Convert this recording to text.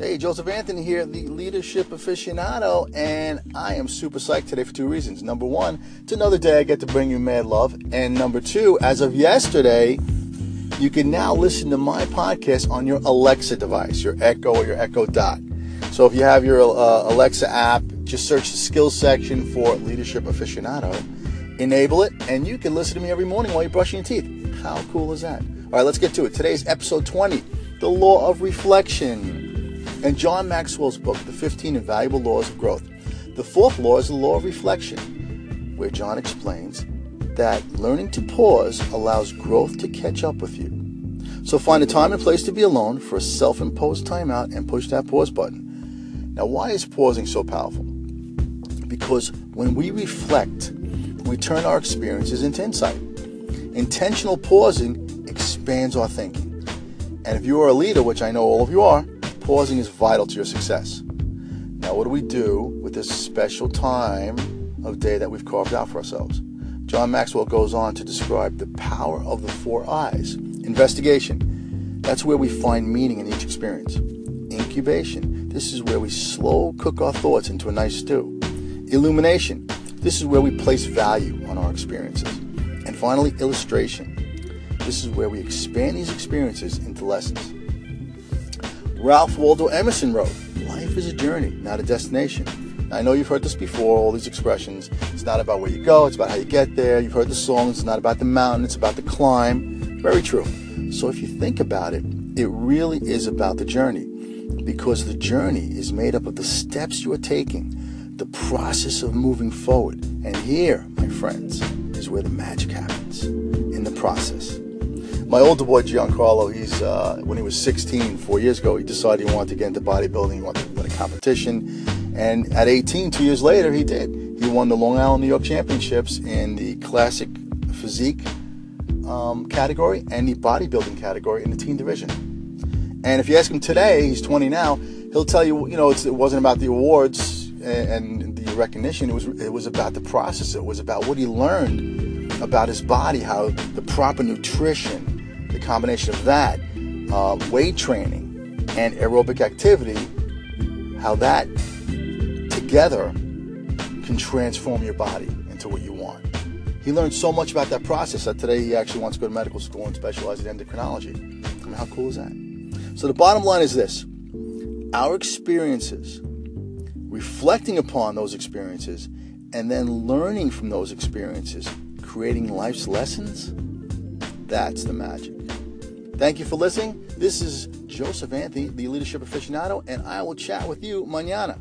Hey, Joseph Anthony here, the leadership aficionado, and I am super psyched today for two reasons. Number one, it's another day I get to bring you mad love, and number two, as of yesterday, you can now listen to my podcast on your Alexa device, your Echo or your Echo Dot. So if you have your uh, Alexa app, just search the skills section for leadership aficionado, enable it, and you can listen to me every morning while you're brushing your teeth. How cool is that? All right, let's get to it. Today's episode 20, the law of reflection and John Maxwell's book, The 15 Invaluable Laws of Growth. The fourth law is the law of reflection, where John explains that learning to pause allows growth to catch up with you. So find a time and place to be alone for a self imposed timeout and push that pause button. Now, why is pausing so powerful? Because when we reflect, we turn our experiences into insight. Intentional pausing expands our thinking. And if you are a leader, which I know all of you are, pausing is vital to your success. Now, what do we do with this special time of day that we've carved out for ourselves? John Maxwell goes on to describe the power of the four eyes. Investigation. That's where we find meaning in each experience. Incubation. This is where we slow cook our thoughts into a nice stew. Illumination. This is where we place value on our experiences. And finally, illustration. This is where we expand these experiences into lessons. Ralph Waldo Emerson wrote, Life is a journey, not a destination. Now, I know you've heard this before, all these expressions. It's not about where you go, it's about how you get there. You've heard the song, it's not about the mountain, it's about the climb. Very true. So if you think about it, it really is about the journey because the journey is made up of the steps you are taking, the process of moving forward. And here, my friends, is where the magic happens in the process my older boy Giancarlo, he's uh, when he was 16, four years ago, he decided he wanted to get into bodybuilding, he wanted to win a competition, and at 18, two years later, he did. He won the Long Island, New York Championships in the classic physique um, category and the bodybuilding category in the teen division. And if you ask him today, he's 20 now, he'll tell you, you know, it wasn't about the awards and, and the recognition. It was it was about the process. It was about what he learned about his body, how the proper nutrition, the combination of that, uh, weight training, and aerobic activity, how that together can transform your body into what you want. He learned so much about that process that today he actually wants to go to medical school and specialize in endocrinology. I mean, how cool is that? So the bottom line is this our experiences, reflecting upon those experiences, and then learning from those experiences, creating life's lessons, that's the magic. Thank you for listening. This is Joseph Anthony, the leadership aficionado, and I will chat with you mañana.